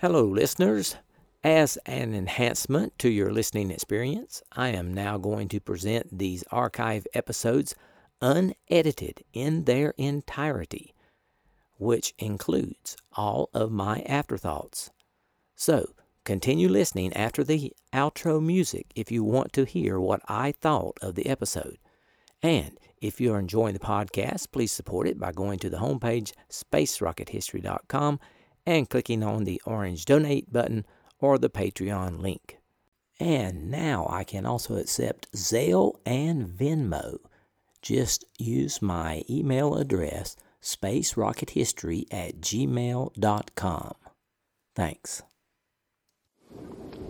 Hello, listeners. As an enhancement to your listening experience, I am now going to present these archive episodes unedited in their entirety, which includes all of my afterthoughts. So, continue listening after the outro music if you want to hear what I thought of the episode. And if you're enjoying the podcast, please support it by going to the homepage spacerockethistory.com and clicking on the orange donate button or the Patreon link. And now I can also accept Zelle and Venmo. Just use my email address, spacerockethistory at gmail.com. Thanks.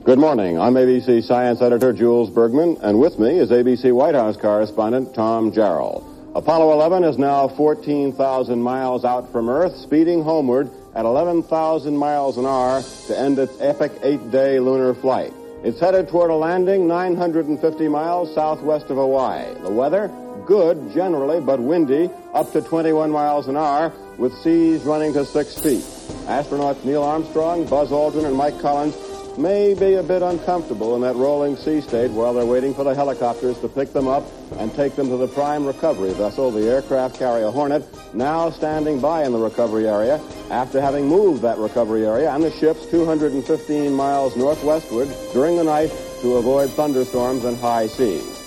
Good morning. I'm ABC Science Editor Jules Bergman, and with me is ABC White House correspondent Tom Jarriel. Apollo 11 is now 14,000 miles out from Earth, speeding homeward at 11,000 miles an hour to end its epic eight-day lunar flight. It's headed toward a landing 950 miles southwest of Hawaii. The weather? Good generally, but windy, up to 21 miles an hour, with seas running to six feet. Astronauts Neil Armstrong, Buzz Aldrin, and Mike Collins may be a bit uncomfortable in that rolling sea state while they're waiting for the helicopters to pick them up and take them to the prime recovery vessel, the aircraft carrier Hornet, now standing by in the recovery area after having moved that recovery area and the ships 215 miles northwestward during the night to avoid thunderstorms and high seas.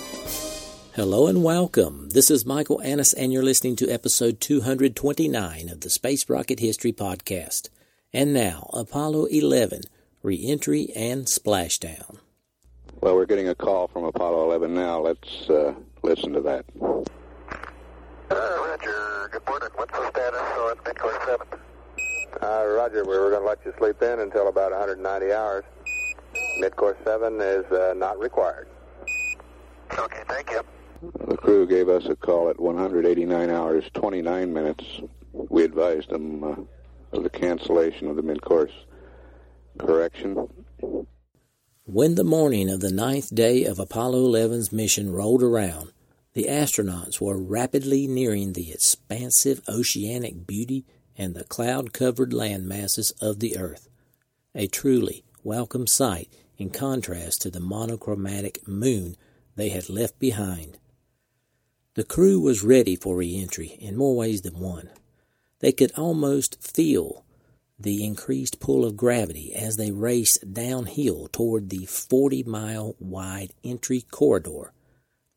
Hello and welcome. This is Michael Annis, and you're listening to episode 229 of the Space Rocket History Podcast. And now, Apollo 11 Reentry and Splashdown. Well, we're getting a call from Apollo 11 now. Let's uh, listen to that. Uh, Roger. Good morning. What's the status on Midcourse 7? Uh, Roger, we were going to let you sleep in until about 190 hours. Midcourse 7 is uh, not required. Okay, thank you. The crew gave us a call at 189 hours 29 minutes. We advised them uh, of the cancellation of the midcourse correction. When the morning of the ninth day of Apollo 11's mission rolled around, the astronauts were rapidly nearing the expansive oceanic beauty and the cloud covered land masses of the Earth. A truly welcome sight in contrast to the monochromatic moon they had left behind. The crew was ready for reentry in more ways than one. They could almost feel the increased pull of gravity as they raced downhill toward the 40 mile wide entry corridor,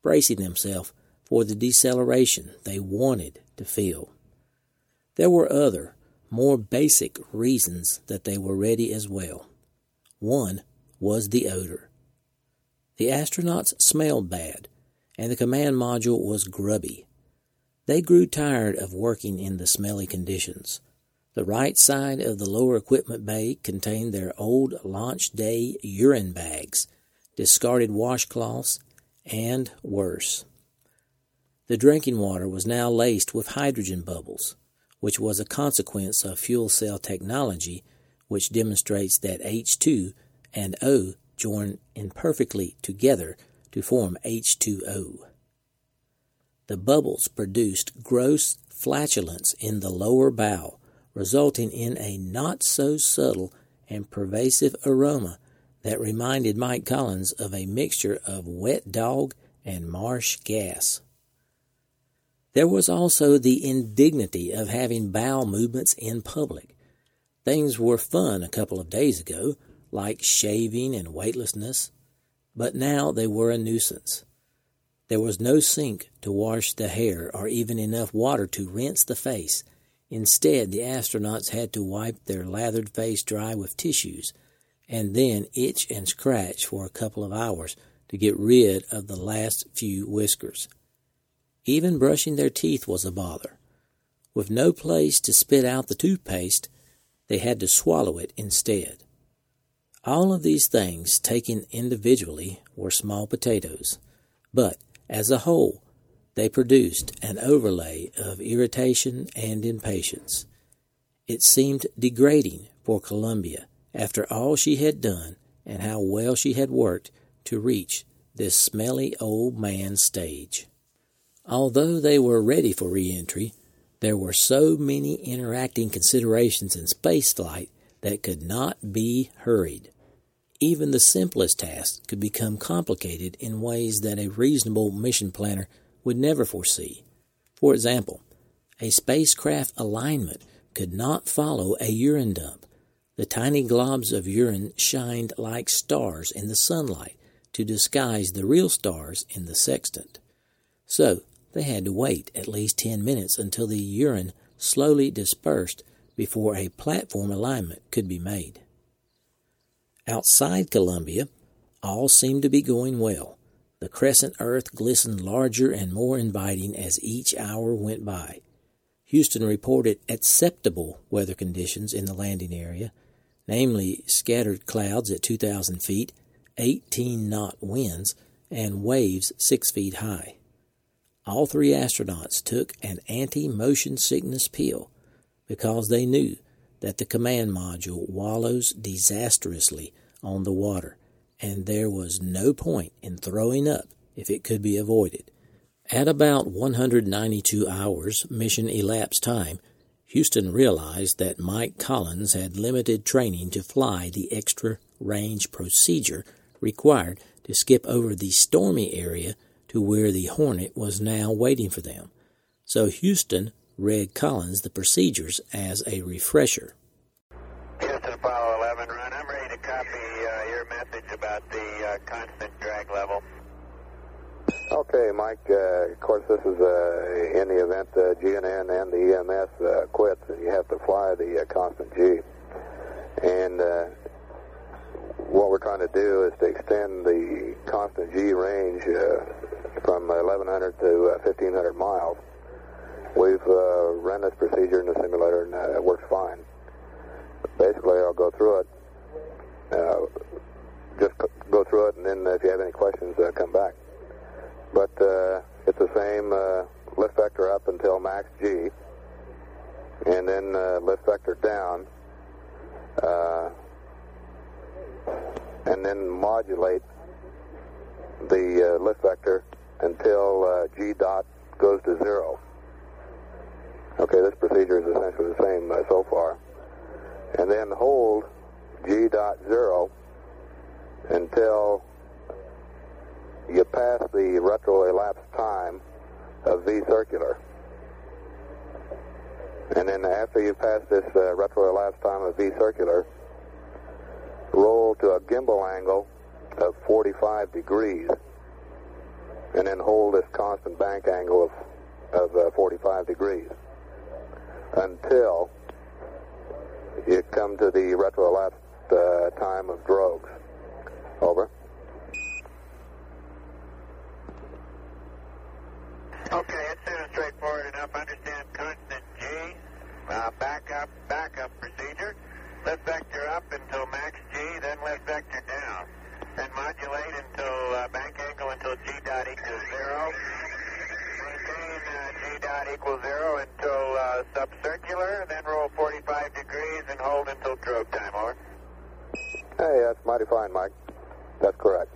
bracing themselves for the deceleration they wanted to feel. There were other, more basic reasons that they were ready as well. One was the odor. The astronauts smelled bad, and the command module was grubby. They grew tired of working in the smelly conditions. The right side of the lower equipment bay contained their old launch day urine bags, discarded washcloths, and worse. The drinking water was now laced with hydrogen bubbles, which was a consequence of fuel cell technology which demonstrates that H2 and O join imperfectly together to form H2O. The bubbles produced gross flatulence in the lower bow resulting in a not so subtle and pervasive aroma that reminded Mike Collins of a mixture of wet dog and marsh gas. There was also the indignity of having bowel movements in public. Things were fun a couple of days ago, like shaving and weightlessness, but now they were a nuisance. There was no sink to wash the hair or even enough water to rinse the face Instead, the astronauts had to wipe their lathered face dry with tissues and then itch and scratch for a couple of hours to get rid of the last few whiskers. Even brushing their teeth was a bother. With no place to spit out the toothpaste, they had to swallow it instead. All of these things, taken individually, were small potatoes, but as a whole, they produced an overlay of irritation and impatience. It seemed degrading for Columbia, after all she had done and how well she had worked to reach this smelly old man stage. Although they were ready for reentry, there were so many interacting considerations in spaceflight that could not be hurried. Even the simplest tasks could become complicated in ways that a reasonable mission planner would never foresee. For example, a spacecraft alignment could not follow a urine dump. The tiny globs of urine shined like stars in the sunlight to disguise the real stars in the sextant. So they had to wait at least 10 minutes until the urine slowly dispersed before a platform alignment could be made. Outside Columbia, all seemed to be going well. The crescent earth glistened larger and more inviting as each hour went by. Houston reported acceptable weather conditions in the landing area, namely scattered clouds at 2,000 feet, 18 knot winds, and waves 6 feet high. All three astronauts took an anti motion sickness pill because they knew that the command module wallows disastrously on the water, and there was no point in throwing up if it could be avoided. At about 192 hours mission elapsed time, Houston realized that Mike Collins had limited training to fly the extra range procedure required to skip over the stormy area to where the Hornet was now waiting for them. So Houston read Collins the procedures as a refresher. Houston Apollo 11, run. I'm ready to copy uh, your message about the uh, constant drag level. Okay, Mike. Uh, of course, this is uh, in the event uh, G&N and the EMS uh, quits, and you have to fly the uh, constant G. And uh, what we're trying to do is to extend the constant G range uh, from 1,100 to uh, 1,500 miles. We've uh, run this procedure in the simulator, and uh, it works fine. Basically, I'll go through it. Uh, just go through it, and then if you have any questions, uh, come back. But uh, it's the same uh, lift vector up until max G, and then uh, lift vector down, uh, and then modulate the uh, lift vector until uh, G dot goes to zero. Okay, this procedure is essentially the same uh, so far. And then hold G dot zero until you pass the retro elapsed time of V circular. And then after you pass this uh, retro elapsed time of V circular, roll to a gimbal angle of 45 degrees and then hold this constant bank angle of, of uh, 45 degrees until you come to the retro elapsed uh, time of drogues. Over. Okay, it sounds straightforward enough. Understand constant G, uh, back up, back up procedure. Lift vector up until max G, then lift vector down. Then modulate until uh, bank angle until G dot equals zero. Maintain uh, G dot equals zero until uh, subcircular, then roll 45 degrees and hold until drogue time. Over. Hey, that's mighty fine, Mike. That's correct.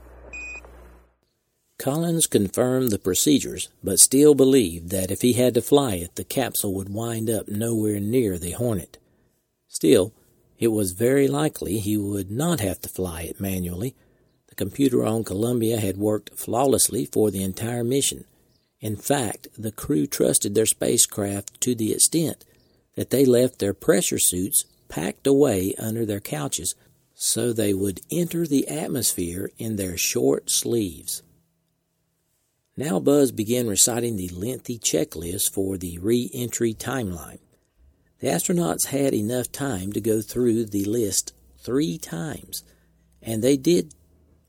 Collins confirmed the procedures, but still believed that if he had to fly it, the capsule would wind up nowhere near the Hornet. Still, it was very likely he would not have to fly it manually. The computer on Columbia had worked flawlessly for the entire mission. In fact, the crew trusted their spacecraft to the extent that they left their pressure suits packed away under their couches so they would enter the atmosphere in their short sleeves. Now Buzz began reciting the lengthy checklist for the re entry timeline. The astronauts had enough time to go through the list three times, and they did,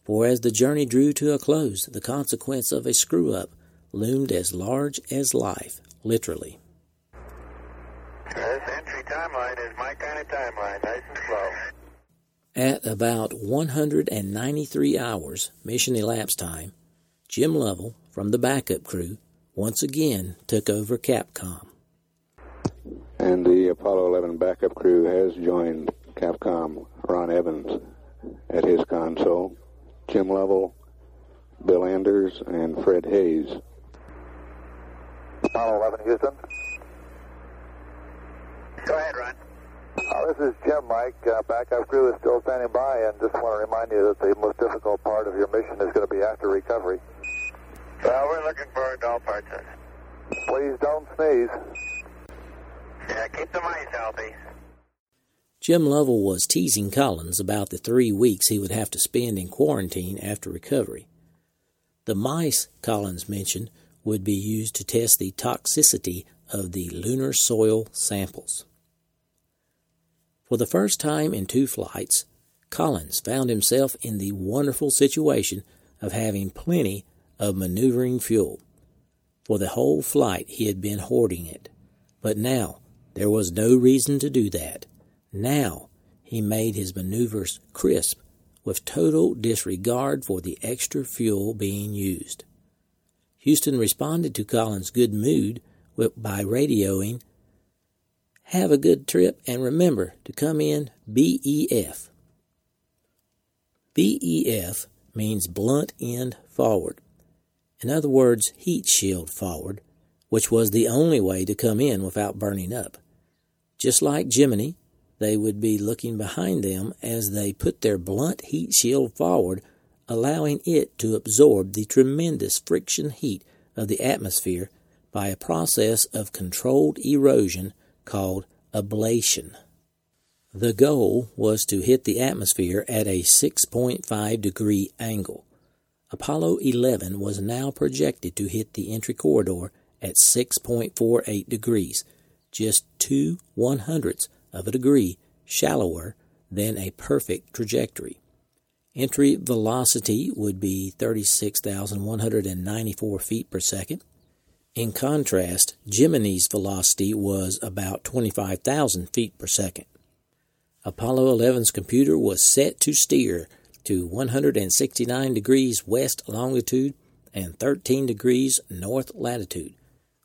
for as the journey drew to a close, the consequence of a screw up loomed as large as life, literally. This entry timeline is my kind of timeline, nice and slow. At about 193 hours mission elapsed time, Jim Lovell from the backup crew once again took over Capcom. And the Apollo 11 backup crew has joined Capcom. Ron Evans at his console, Jim Lovell, Bill Anders, and Fred Haise. Apollo 11, Houston. Go ahead, Ron. Uh, this is Jim, Mike. Uh, backup crew is still standing by, and just want to remind you that the most difficult part of your mission is going to be after recovery. Well, we're looking for to all parts. Please don't sneeze. Yeah, keep the mice healthy. Jim Lovell was teasing Collins about the three weeks he would have to spend in quarantine after recovery. The mice, Collins mentioned, would be used to test the toxicity of the lunar soil samples. For the first time in two flights, Collins found himself in the wonderful situation of having plenty of maneuvering fuel. For the whole flight he had been hoarding it, but now there was no reason to do that. Now he made his maneuvers crisp with total disregard for the extra fuel being used. Houston responded to Collins' good mood by radioing, Have a good trip and remember to come in BEF. BEF means blunt end forward. In other words, heat shield forward, which was the only way to come in without burning up. Just like Gemini, they would be looking behind them as they put their blunt heat shield forward, allowing it to absorb the tremendous friction heat of the atmosphere by a process of controlled erosion called ablation. The goal was to hit the atmosphere at a 6.5 degree angle. Apollo 11 was now projected to hit the entry corridor at 6.48 degrees, just two one hundredths of a degree shallower than a perfect trajectory. Entry velocity would be 36,194 feet per second. In contrast, Gemini's velocity was about 25,000 feet per second. Apollo 11's computer was set to steer to 169 degrees west longitude and 13 degrees north latitude,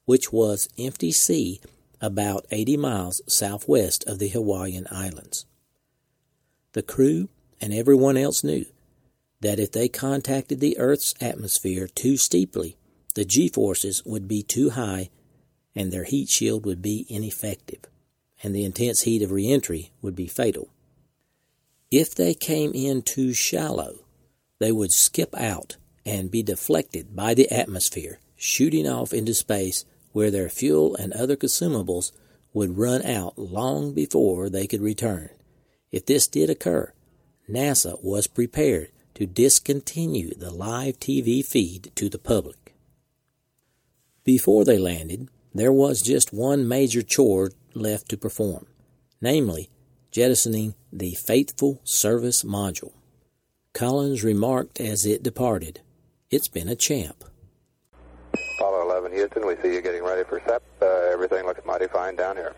which was empty sea about 80 miles southwest of the Hawaiian Islands. The crew and everyone else knew that if they contacted the Earth's atmosphere too steeply, the G forces would be too high and their heat shield would be ineffective, and the intense heat of reentry would be fatal. If they came in too shallow, they would skip out and be deflected by the atmosphere, shooting off into space where their fuel and other consumables would run out long before they could return. If this did occur, NASA was prepared to discontinue the live TV feed to the public. Before they landed, there was just one major chore left to perform, namely, jettisoning the Faithful Service Module. Collins remarked as it departed, It's been a champ. Apollo 11 Houston, we see you getting ready for SEP. Uh, everything looks mighty fine down here.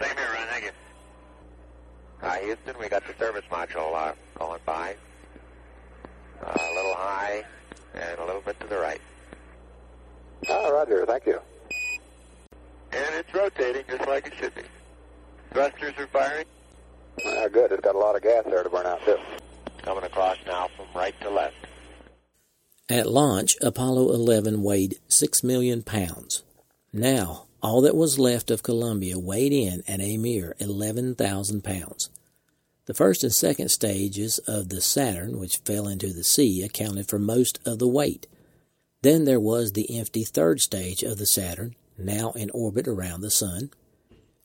Same here, Ron. Thank you. Hi, Houston. We got the service module uh, going by. Uh, a little high and a little bit to the right. Ah, roger. Thank you. And it's rotating just like it should be. Thrusters are firing. Ah, good. It's got a lot of gas there to burn out, too. Coming across now from right to left. At launch, Apollo 11 weighed 6 million pounds. Now, all that was left of Columbia weighed in at a mere 11,000 pounds. The first and second stages of the Saturn, which fell into the sea, accounted for most of the weight. Then there was the empty third stage of the Saturn, now in orbit around the Sun,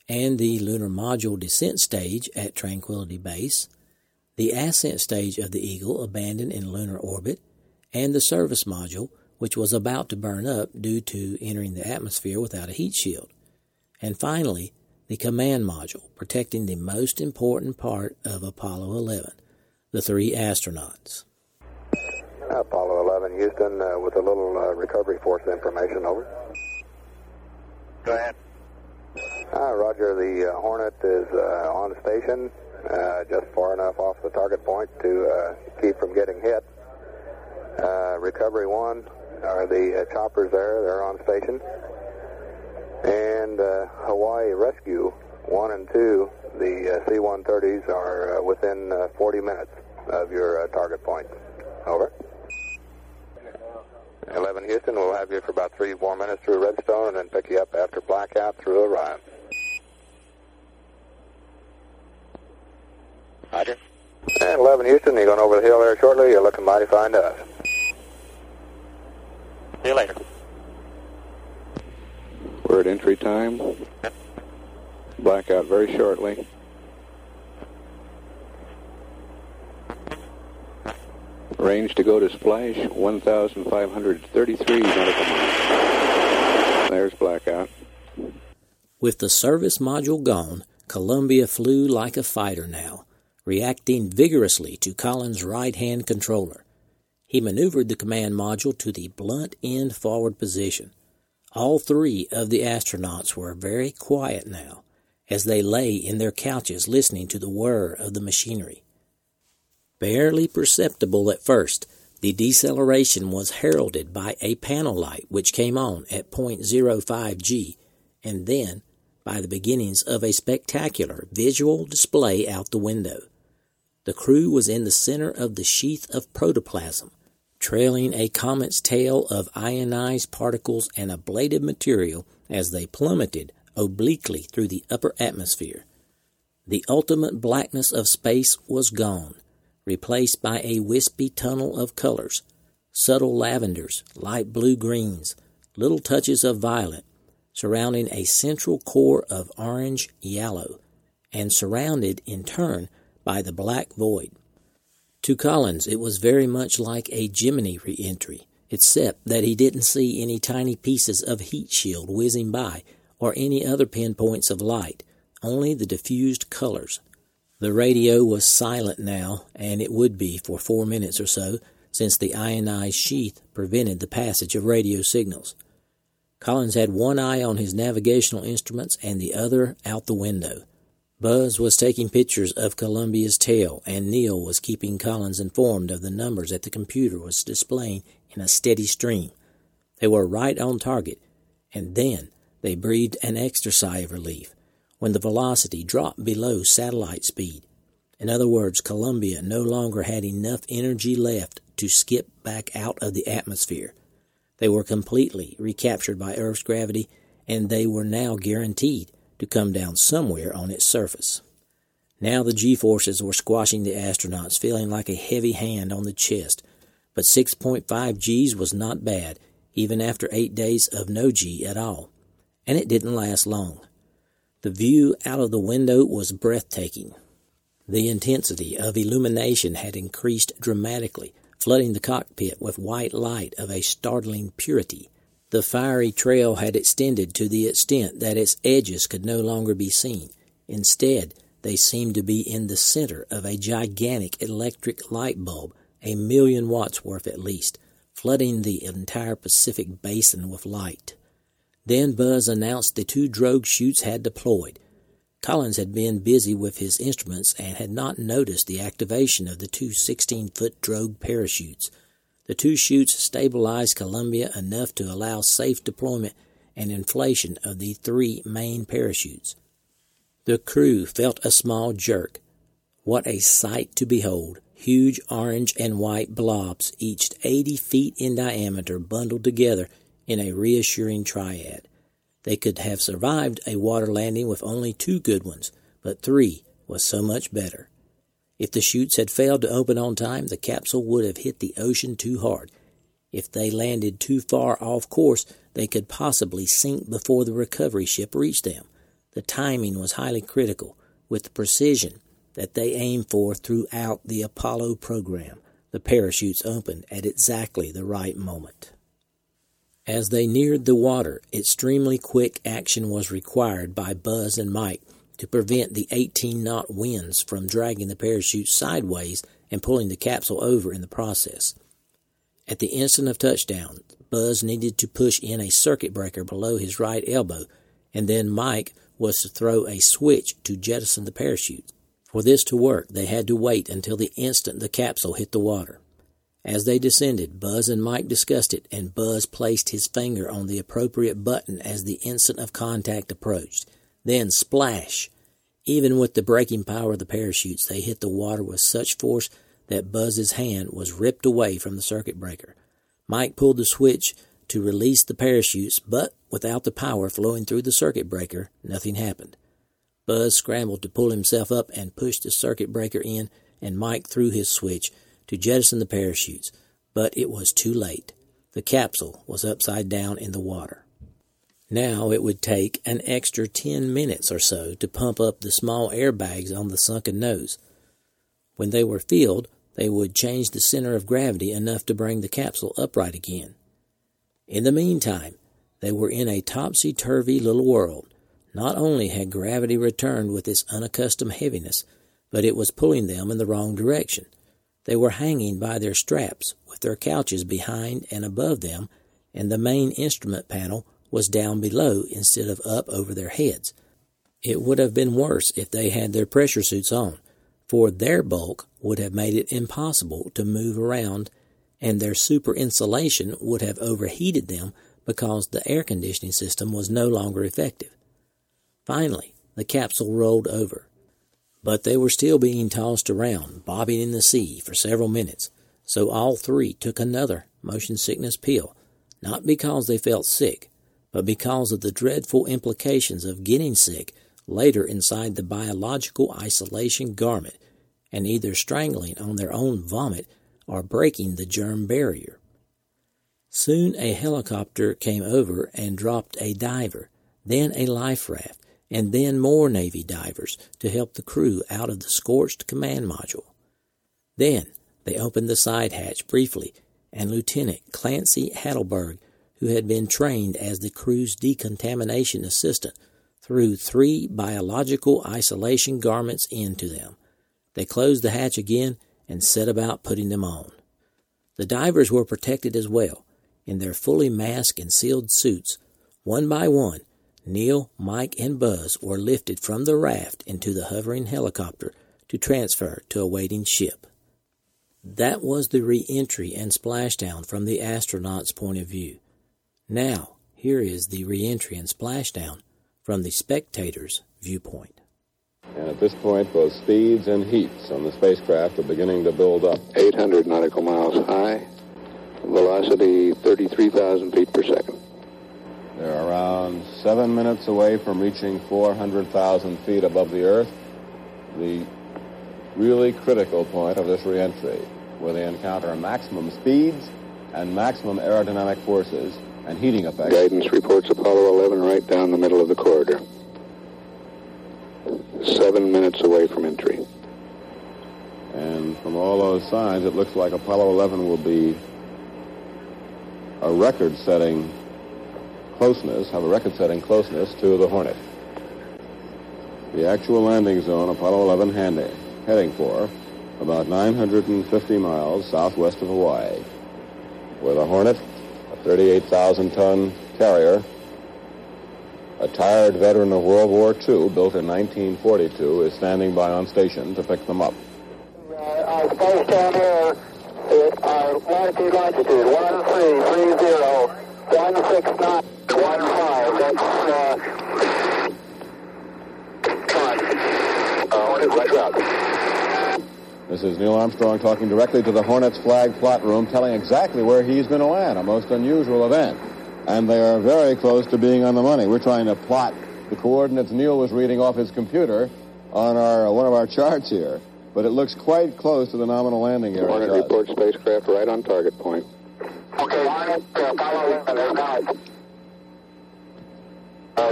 and the lunar module descent stage at Tranquility Base, the ascent stage of the Eagle abandoned in lunar orbit, and the service module, which was about to burn up due to entering the atmosphere without a heat shield. And finally, the command module, protecting the most important part of Apollo 11, the three astronauts. Apollo 11 Houston uh, with a little uh, recovery force information, over. Go ahead. Ah, roger, the uh, Hornet is uh, on station, uh, just far enough off the target point to uh, keep from getting hit. Uh, recovery 1 are the uh, choppers there, they're on station. And uh, Hawaii Rescue 1 and 2, the uh, C-130s are uh, within uh, 40 minutes of your uh, target point. Over. 11 Houston, we'll have you for about three more minutes through Redstone and then pick you up after blackout through Orion. GNN 11 Houston, you're going over the hill there shortly. You're looking mighty fine to us. See you later. We're at entry time. Blackout very shortly. Range to go to splash 1,533 nautical miles. There's blackout. With the service module gone, Columbia flew like a fighter now, reacting vigorously to Collins' right hand controller. He maneuvered the command module to the blunt end forward position. All three of the astronauts were very quiet now as they lay in their couches listening to the whir of the machinery. Barely perceptible at first, the deceleration was heralded by a panel light which came on at 0.05 G, and then by the beginnings of a spectacular visual display out the window. The crew was in the center of the sheath of protoplasm, trailing a comet's tail of ionized particles and ablative material as they plummeted obliquely through the upper atmosphere. The ultimate blackness of space was gone, replaced by a wispy tunnel of colors subtle lavenders, light blue greens, little touches of violet, surrounding a central core of orange yellow, and surrounded in turn by the black void. To Collins, it was very much like a Gemini re entry, except that he didn't see any tiny pieces of heat shield whizzing by or any other pinpoints of light, only the diffused colors. The radio was silent now, and it would be for four minutes or so, since the ionized sheath prevented the passage of radio signals. Collins had one eye on his navigational instruments and the other out the window. Buzz was taking pictures of Columbia's tail, and Neil was keeping Collins informed of the numbers that the computer was displaying in a steady stream. They were right on target, and then they breathed an extra sigh of relief when the velocity dropped below satellite speed. In other words, Columbia no longer had enough energy left to skip back out of the atmosphere. They were completely recaptured by Earth's gravity, and they were now guaranteed to come down somewhere on its surface. Now the G forces were squashing the astronauts, feeling like a heavy hand on the chest. But 6.5 Gs was not bad, even after eight days of no G at all. And it didn't last long. The view out of the window was breathtaking. The intensity of illumination had increased dramatically, flooding the cockpit with white light of a startling purity. The fiery trail had extended to the extent that its edges could no longer be seen. Instead, they seemed to be in the center of a gigantic electric light bulb, a million watts worth at least, flooding the entire Pacific basin with light. Then Buzz announced the two drogue chutes had deployed. Collins had been busy with his instruments and had not noticed the activation of the two 16 foot drogue parachutes. The two chutes stabilized Columbia enough to allow safe deployment and inflation of the three main parachutes. The crew felt a small jerk. What a sight to behold! Huge orange and white blobs, each 80 feet in diameter, bundled together in a reassuring triad. They could have survived a water landing with only two good ones, but three was so much better. If the chutes had failed to open on time, the capsule would have hit the ocean too hard. If they landed too far off course, they could possibly sink before the recovery ship reached them. The timing was highly critical, with the precision that they aimed for throughout the Apollo program. The parachutes opened at exactly the right moment. As they neared the water, extremely quick action was required by Buzz and Mike to prevent the 18 knot winds from dragging the parachute sideways and pulling the capsule over in the process. At the instant of touchdown, Buzz needed to push in a circuit breaker below his right elbow, and then Mike was to throw a switch to jettison the parachute. For this to work, they had to wait until the instant the capsule hit the water. As they descended, Buzz and Mike discussed it, and Buzz placed his finger on the appropriate button as the instant of contact approached. Then, splash! Even with the braking power of the parachutes, they hit the water with such force that Buzz's hand was ripped away from the circuit breaker. Mike pulled the switch to release the parachutes, but without the power flowing through the circuit breaker, nothing happened. Buzz scrambled to pull himself up and push the circuit breaker in, and Mike threw his switch to jettison the parachutes, but it was too late. The capsule was upside down in the water. Now it would take an extra ten minutes or so to pump up the small airbags on the sunken nose. When they were filled, they would change the center of gravity enough to bring the capsule upright again. In the meantime, they were in a topsy turvy little world. Not only had gravity returned with its unaccustomed heaviness, but it was pulling them in the wrong direction. They were hanging by their straps, with their couches behind and above them, and the main instrument panel was down below instead of up over their heads. It would have been worse if they had their pressure suits on, for their bulk would have made it impossible to move around, and their super insulation would have overheated them because the air conditioning system was no longer effective. Finally, the capsule rolled over. But they were still being tossed around, bobbing in the sea for several minutes, so all three took another motion sickness pill, not because they felt sick, but because of the dreadful implications of getting sick later inside the biological isolation garment and either strangling on their own vomit or breaking the germ barrier. Soon a helicopter came over and dropped a diver, then a life raft, and then more Navy divers to help the crew out of the scorched command module. Then they opened the side hatch briefly, and Lieutenant Clancy Hatleberg, who had been trained as the crew's decontamination assistant, threw three biological isolation garments into them. They closed the hatch again and set about putting them on. The divers were protected as well in their fully masked and sealed suits, one by one, Neil, Mike, and Buzz were lifted from the raft into the hovering helicopter to transfer to a waiting ship. That was the re entry and splashdown from the astronauts' point of view. Now, here is the reentry and splashdown from the spectator's viewpoint. And at this point, both speeds and heats on the spacecraft are beginning to build up. 800 nautical miles high, velocity 33,000 feet per second. They're around seven minutes away from reaching 400,000 feet above the Earth, the really critical point of this reentry, where they encounter maximum speeds and maximum aerodynamic forces and heating effects. Guidance reports Apollo 11 right down the middle of the corridor. Seven minutes away from entry. And from all those signs, it looks like Apollo 11 will be a record-setting closeness, have a record-setting closeness to the Hornet. The actual landing zone Apollo 11 handing, heading for about 950 miles southwest of Hawaii, where the Hornet, a 38,000-ton carrier, a tired veteran of World War II, built in 1942, is standing by on station to pick them up. Uh, our space down here is our latitude longitude 1330 169 15. That's uh, uh, Hornet, right out. This is Neil Armstrong talking directly to the Hornets flag plot room, telling exactly where he's going to land, a most unusual event. And they are very close to being on the money. We're trying to plot the coordinates Neil was reading off his computer on our one of our charts here. But it looks quite close to the nominal landing area. Hornet it does. reports spacecraft right on target point. Okay, Hornet, uh, Apollo 11, there's guys. Uh,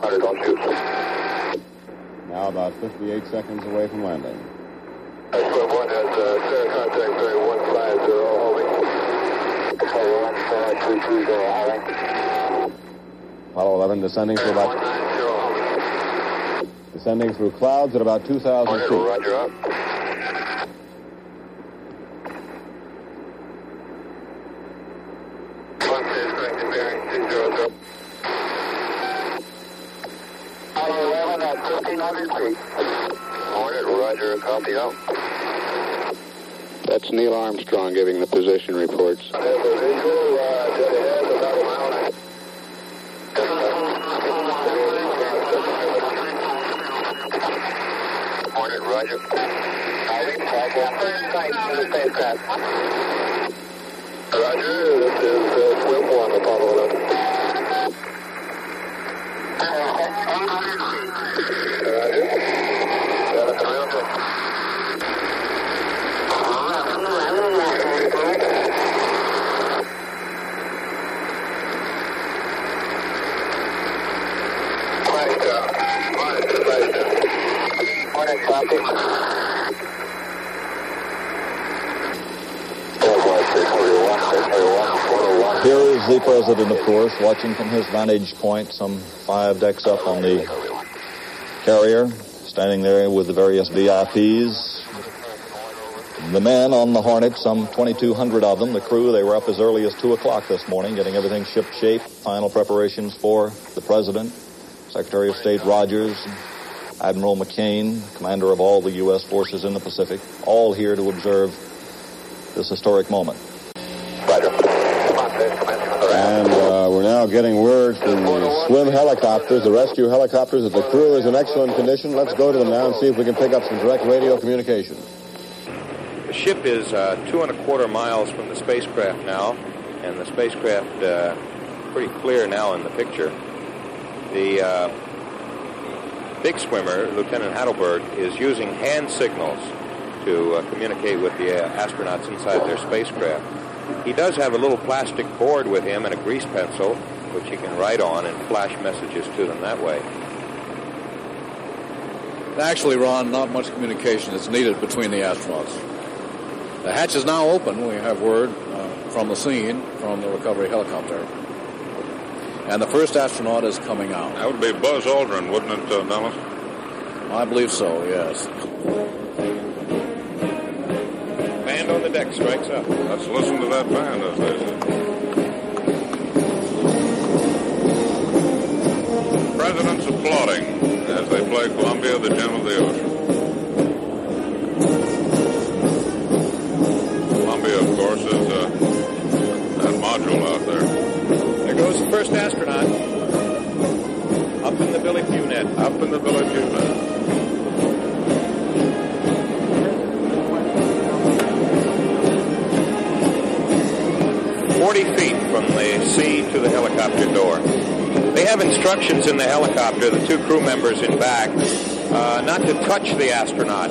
500, don't shoot. Now about 58 seconds away from landing. Squad 1 has uh, clear contact bearing 150 holding. 15330 holding. Apollo 11 descending through about descending through clouds at about 2,000 feet. roger up. One stage corrected bearing 200. Apollo 11 at 1,500 feet. Hornet, roger, copy out. That's Neil Armstrong giving the position reports. I have a visual, uh, dead ahead, about a mile and a Hornet, roger. Roger, this is uh, Swim 1, Apollo 11. Roger. Got it, Here is the president, of course, watching from his vantage point some five decks up on the carrier, standing there with the various VIPs. The men on the Hornet, some 2,200 of them, the crew, they were up as early as 2 o'clock this morning, getting everything ship shape, final preparations for the president, Secretary of State Rogers, Admiral McCain, commander of all the U.S. forces in the Pacific, all here to observe this historic moment. And uh, we're now getting word from the swim helicopters, the rescue helicopters, that the crew is in excellent condition. Let's go to them now and see if we can pick up some direct radio communication. The ship is uh, two and a quarter miles from the spacecraft now, and the spacecraft uh, pretty clear now in the picture. The uh, big swimmer, Lieutenant Hatleberg, is using hand signals to uh, communicate with the uh, astronauts inside their spacecraft. He does have a little plastic board with him and a grease pencil, which he can write on and flash messages to them that way. Actually, Ron, not much communication is needed between the astronauts. The hatch is now open. We have word uh, from the scene from the recovery helicopter. And the first astronaut is coming out. That would be Buzz Aldrin, wouldn't it, uh, Dallas? I believe so, yes. Band on the deck strikes up. Let's listen to that band, as they say. President's applauding as they play Columbia, the Gem of the Ocean. Columbia, of course, is uh, that module out there. There goes the first astronaut. Up in the Billy Pugh net. Up in the Billy Pugh net. Forty feet from the sea to the helicopter door. They have instructions in the helicopter, the two crew members in back, uh, not to touch the astronaut.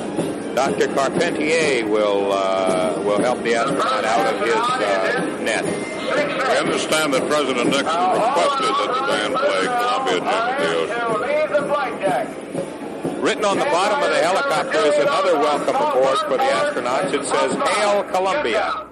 Dr. Carpentier will uh, will help the astronaut out of his uh, net. We understand that President Nixon requested that the band play Columbia, Gem of the Ocean. Written on the bottom of the helicopter is another welcome aboard for the astronauts. It says, Hail Columbia.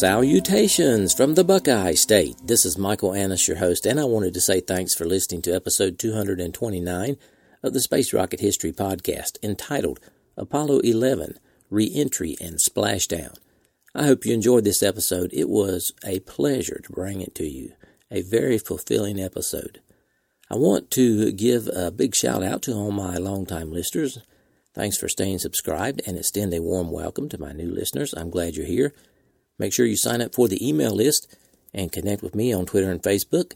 Salutations from the Buckeye State. This is Michael Annis, your host, and I wanted to say thanks for listening to episode 229 of the Space Rocket History Podcast entitled Apollo 11 Re Entry and Splashdown. I hope you enjoyed this episode. It was a pleasure to bring it to you, a very fulfilling episode. I want to give a big shout out to all my longtime listeners. Thanks for staying subscribed and extend a warm welcome to my new listeners. I'm glad you're here. Make sure you sign up for the email list and connect with me on Twitter and Facebook.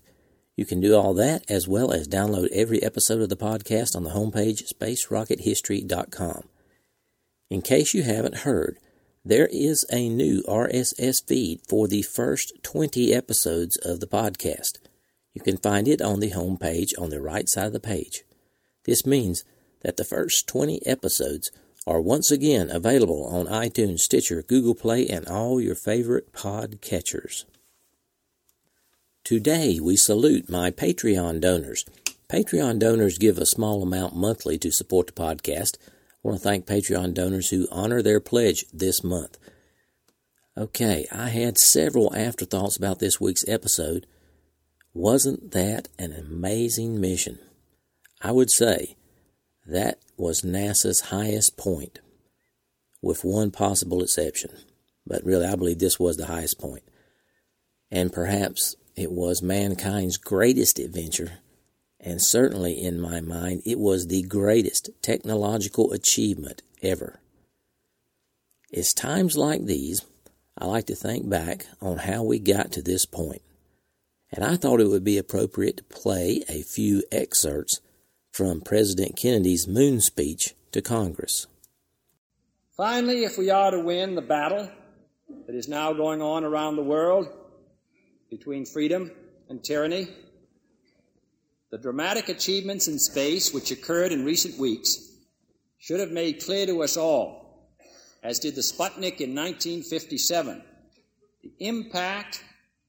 You can do all that as well as download every episode of the podcast on the homepage spacerockethistory.com. In case you haven't heard, there is a new RSS feed for the first 20 episodes of the podcast. You can find it on the homepage on the right side of the page. This means that the first 20 episodes are once again available on iTunes, Stitcher, Google Play, and all your favorite pod catchers. Today we salute my Patreon donors. Patreon donors give a small amount monthly to support the podcast. I want to thank Patreon donors who honor their pledge this month. Okay, I had several afterthoughts about this week's episode. Wasn't that an amazing mission? I would say that was NASA's highest point, with one possible exception. But really, I believe this was the highest point. And perhaps it was mankind's greatest adventure, and certainly in my mind, it was the greatest technological achievement ever. It's times like these I like to think back on how we got to this point, and I thought it would be appropriate to play a few excerpts from President Kennedy's moon speech to Congress. Finally, if we are to win the battle that is now going on around the world between freedom and tyranny, the dramatic achievements in space which occurred in recent weeks should have made clear to us all, as did the Sputnik in 1957, the impact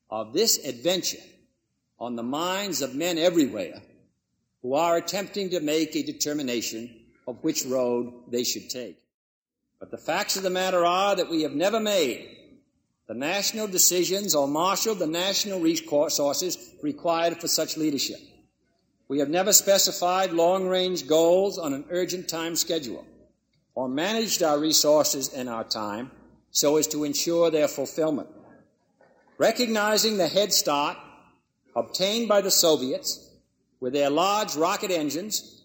of this adventure on the minds of men everywhere who are attempting to make a determination of which road they should take. But the facts of the matter are that we have never made the national decisions or marshaled the national resources required for such leadership. We have never specified long range goals on an urgent time schedule or managed our resources and our time so as to ensure their fulfillment. Recognizing the head start obtained by the Soviets with their large rocket engines,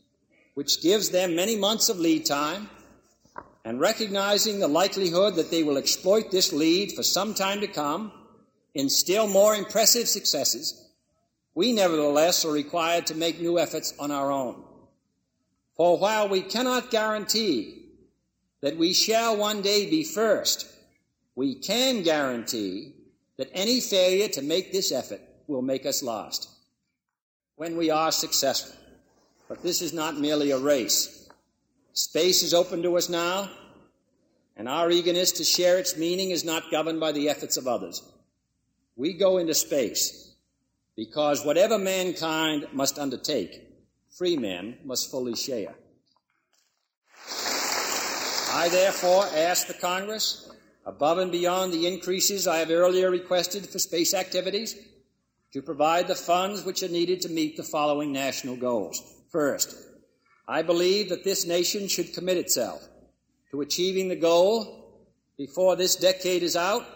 which gives them many months of lead time, and recognizing the likelihood that they will exploit this lead for some time to come in still more impressive successes, we nevertheless are required to make new efforts on our own. For while we cannot guarantee that we shall one day be first, we can guarantee that any failure to make this effort will make us last when we are successful. But this is not merely a race. Space is open to us now, and our eagerness to share its meaning is not governed by the efforts of others. We go into space because whatever mankind must undertake, free men must fully share. I therefore ask the Congress, above and beyond the increases I have earlier requested for space activities, to provide the funds which are needed to meet the following national goals. First, I believe that this nation should commit itself to achieving the goal before this decade is out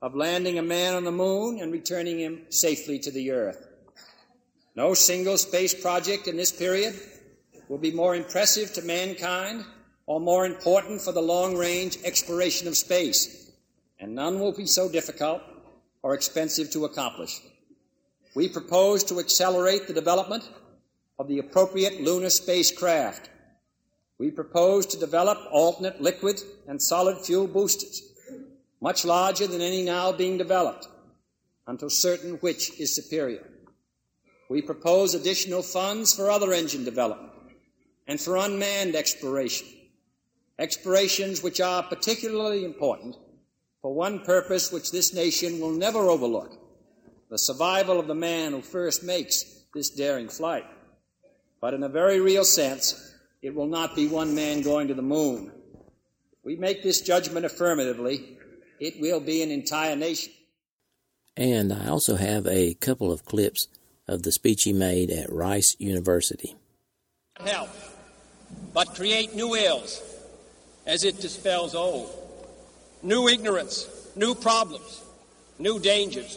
of landing a man on the moon and returning him safely to the earth. No single space project in this period will be more impressive to mankind or more important for the long range exploration of space, and none will be so difficult or expensive to accomplish. We propose to accelerate the development of the appropriate lunar spacecraft. We propose to develop alternate liquid and solid fuel boosters, much larger than any now being developed, until certain which is superior. We propose additional funds for other engine development and for unmanned exploration, explorations which are particularly important for one purpose which this nation will never overlook the survival of the man who first makes this daring flight. But in a very real sense, it will not be one man going to the moon. If we make this judgment affirmatively, it will be an entire nation. And I also have a couple of clips of the speech he made at Rice University. Help, but create new ills as it dispels old. New ignorance, new problems, new dangers.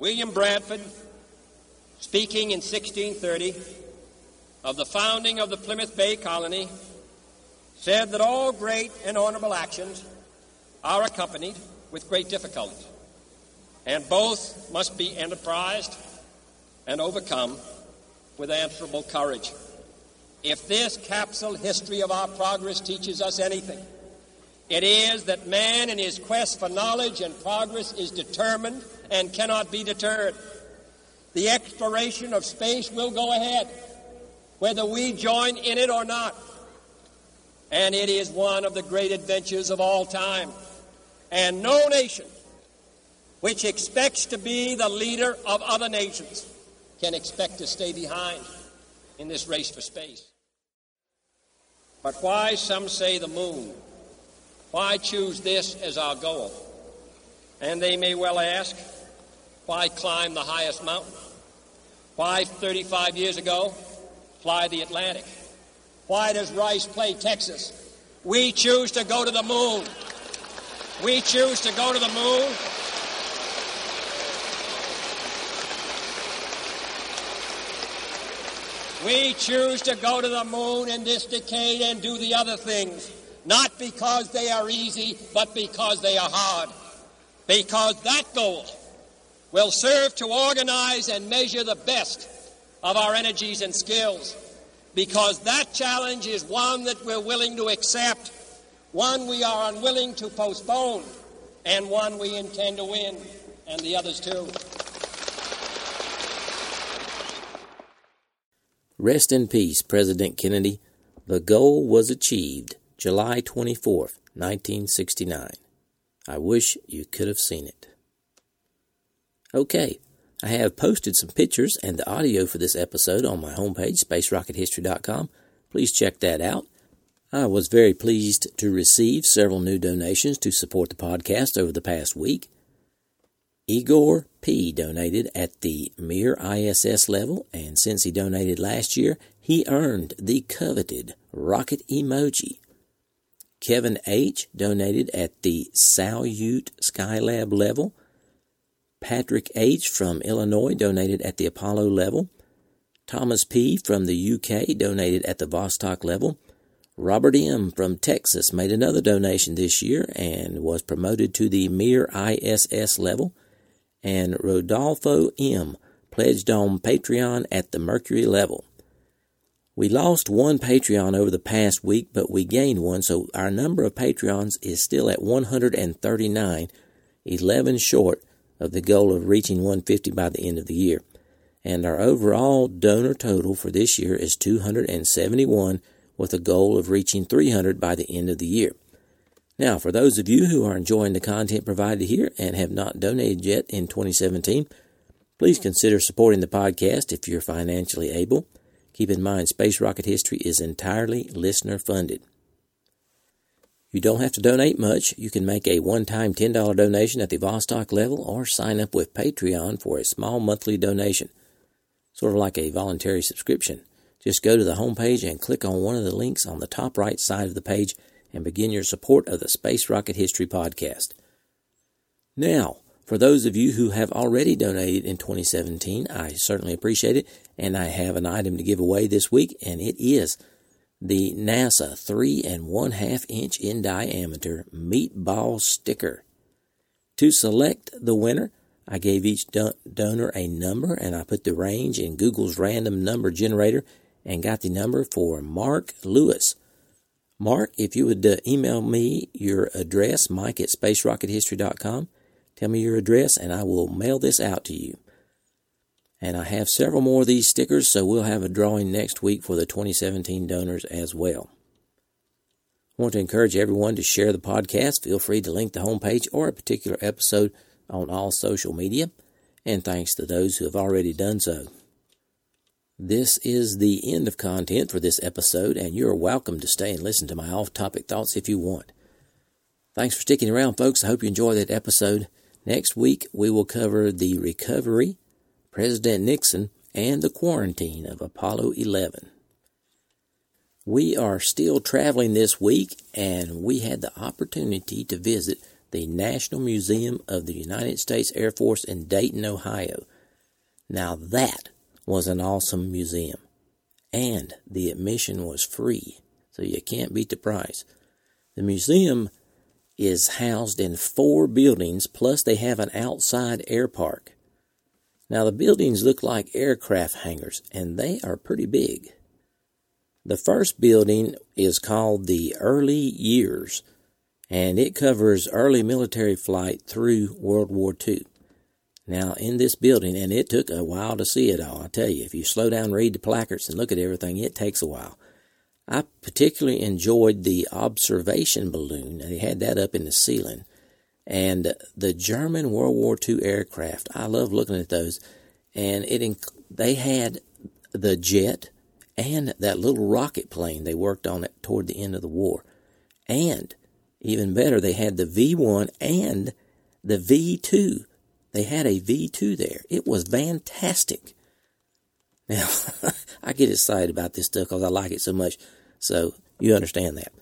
William Bradford, speaking in 1630 of the founding of the Plymouth Bay Colony, said that all great and honorable actions are accompanied with great difficulties, and both must be enterprised and overcome with answerable courage. If this capsule history of our progress teaches us anything, it is that man in his quest for knowledge and progress is determined and cannot be deterred. The exploration of space will go ahead, whether we join in it or not. And it is one of the great adventures of all time. And no nation which expects to be the leader of other nations can expect to stay behind in this race for space. But why, some say, the moon? Why choose this as our goal? And they may well ask, why climb the highest mountain? Why, 35 years ago, fly the Atlantic? Why does Rice play Texas? We choose to go to the moon. We choose to go to the moon. We choose to go to the moon in this decade and do the other things, not because they are easy, but because they are hard. Because that goal will serve to organize and measure the best of our energies and skills. Because that challenge is one that we're willing to accept, one we are unwilling to postpone, and one we intend to win, and the others too. Rest in peace, President Kennedy. The goal was achieved July 24th, 1969. I wish you could have seen it. Okay, I have posted some pictures and the audio for this episode on my homepage, spacerockethistory.com. Please check that out. I was very pleased to receive several new donations to support the podcast over the past week. Igor P. donated at the Mir ISS level, and since he donated last year, he earned the coveted rocket emoji. Kevin H. donated at the Salyut Skylab level. Patrick H. from Illinois donated at the Apollo level. Thomas P. from the UK donated at the Vostok level. Robert M. from Texas made another donation this year and was promoted to the Mir ISS level and Rodolfo M. pledged on Patreon at the Mercury level. We lost one Patreon over the past week, but we gained one, so our number of Patreons is still at 139, 11 short of the goal of reaching 150 by the end of the year. And our overall donor total for this year is 271, with a goal of reaching 300 by the end of the year. Now, for those of you who are enjoying the content provided here and have not donated yet in 2017, please consider supporting the podcast if you're financially able. Keep in mind, Space Rocket History is entirely listener funded. You don't have to donate much. You can make a one time $10 donation at the Vostok level or sign up with Patreon for a small monthly donation, sort of like a voluntary subscription. Just go to the homepage and click on one of the links on the top right side of the page and begin your support of the Space Rocket History Podcast. Now, for those of you who have already donated in 2017, I certainly appreciate it, and I have an item to give away this week, and it is the NASA three and one half inch in diameter meatball sticker. To select the winner, I gave each donor a number, and I put the range in Google's random number generator and got the number for Mark Lewis. Mark, if you would uh, email me your address, mike at spacerockethistory.com, tell me your address, and I will mail this out to you. And I have several more of these stickers, so we'll have a drawing next week for the 2017 donors as well. I want to encourage everyone to share the podcast. Feel free to link the homepage or a particular episode on all social media. And thanks to those who have already done so. This is the end of content for this episode, and you're welcome to stay and listen to my off topic thoughts if you want. Thanks for sticking around, folks. I hope you enjoy that episode. Next week, we will cover the recovery, President Nixon, and the quarantine of Apollo 11. We are still traveling this week, and we had the opportunity to visit the National Museum of the United States Air Force in Dayton, Ohio. Now, that was an awesome museum. And the admission was free, so you can't beat the price. The museum is housed in four buildings, plus they have an outside air park. Now, the buildings look like aircraft hangars, and they are pretty big. The first building is called the Early Years, and it covers early military flight through World War II. Now, in this building, and it took a while to see it all, I tell you, if you slow down, read the placards, and look at everything, it takes a while. I particularly enjoyed the observation balloon. They had that up in the ceiling. And the German World War II aircraft, I love looking at those. And it inc- they had the jet and that little rocket plane they worked on it toward the end of the war. And even better, they had the V 1 and the V 2 they had a V2 there. It was fantastic. Now, I get excited about this stuff because I like it so much. So you understand that.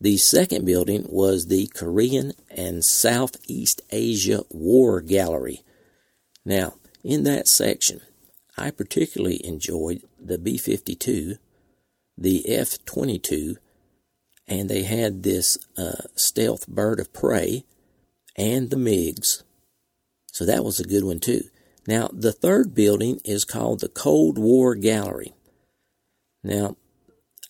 The second building was the Korean and Southeast Asia War Gallery. Now, in that section, I particularly enjoyed the B 52, the F 22, and they had this uh, stealth bird of prey and the MiGs. So that was a good one too. Now, the third building is called the Cold War Gallery. Now,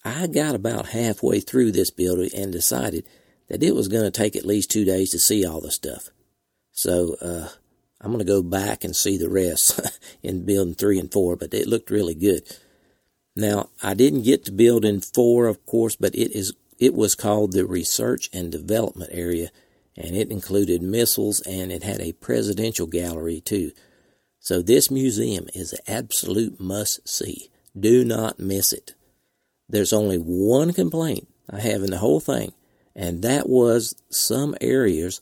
I got about halfway through this building and decided that it was going to take at least two days to see all the stuff. So, uh, I'm going to go back and see the rest in building three and four, but it looked really good. Now, I didn't get to building four, of course, but it is, it was called the Research and Development Area, and it included missiles and it had a presidential gallery too. So this museum is an absolute must see. Do not miss it. There's only one complaint I have in the whole thing, and that was some areas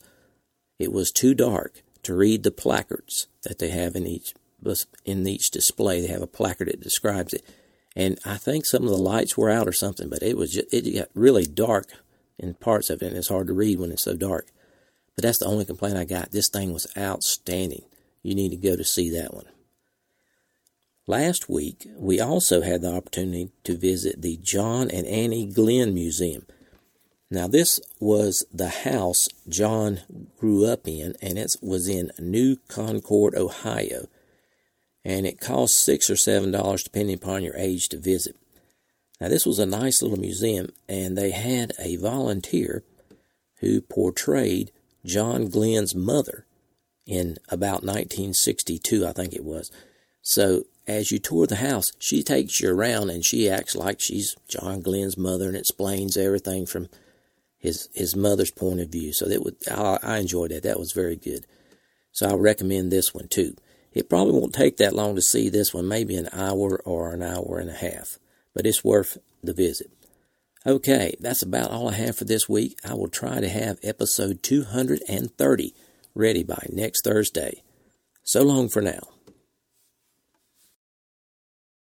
it was too dark to read the placards that they have in each in each display. They have a placard that describes it, and I think some of the lights were out or something. But it was just, it got really dark in parts of it, and it's hard to read when it's so dark. But that's the only complaint I got. This thing was outstanding. You need to go to see that one. Last week, we also had the opportunity to visit the John and Annie Glenn Museum. Now, this was the house John grew up in, and it was in New Concord, Ohio. And it cost six or seven dollars, depending upon your age, to visit. Now, this was a nice little museum, and they had a volunteer who portrayed John Glenn's mother in about 1962, I think it was. So, as you tour the house, she takes you around and she acts like she's John Glenn's mother and explains everything from his his mother's point of view. So that would I, I enjoyed that. That was very good. So I recommend this one too. It probably won't take that long to see this one, maybe an hour or an hour and a half, but it's worth the visit. Okay, that's about all I have for this week. I will try to have episode 230 ready by next Thursday. So long for now.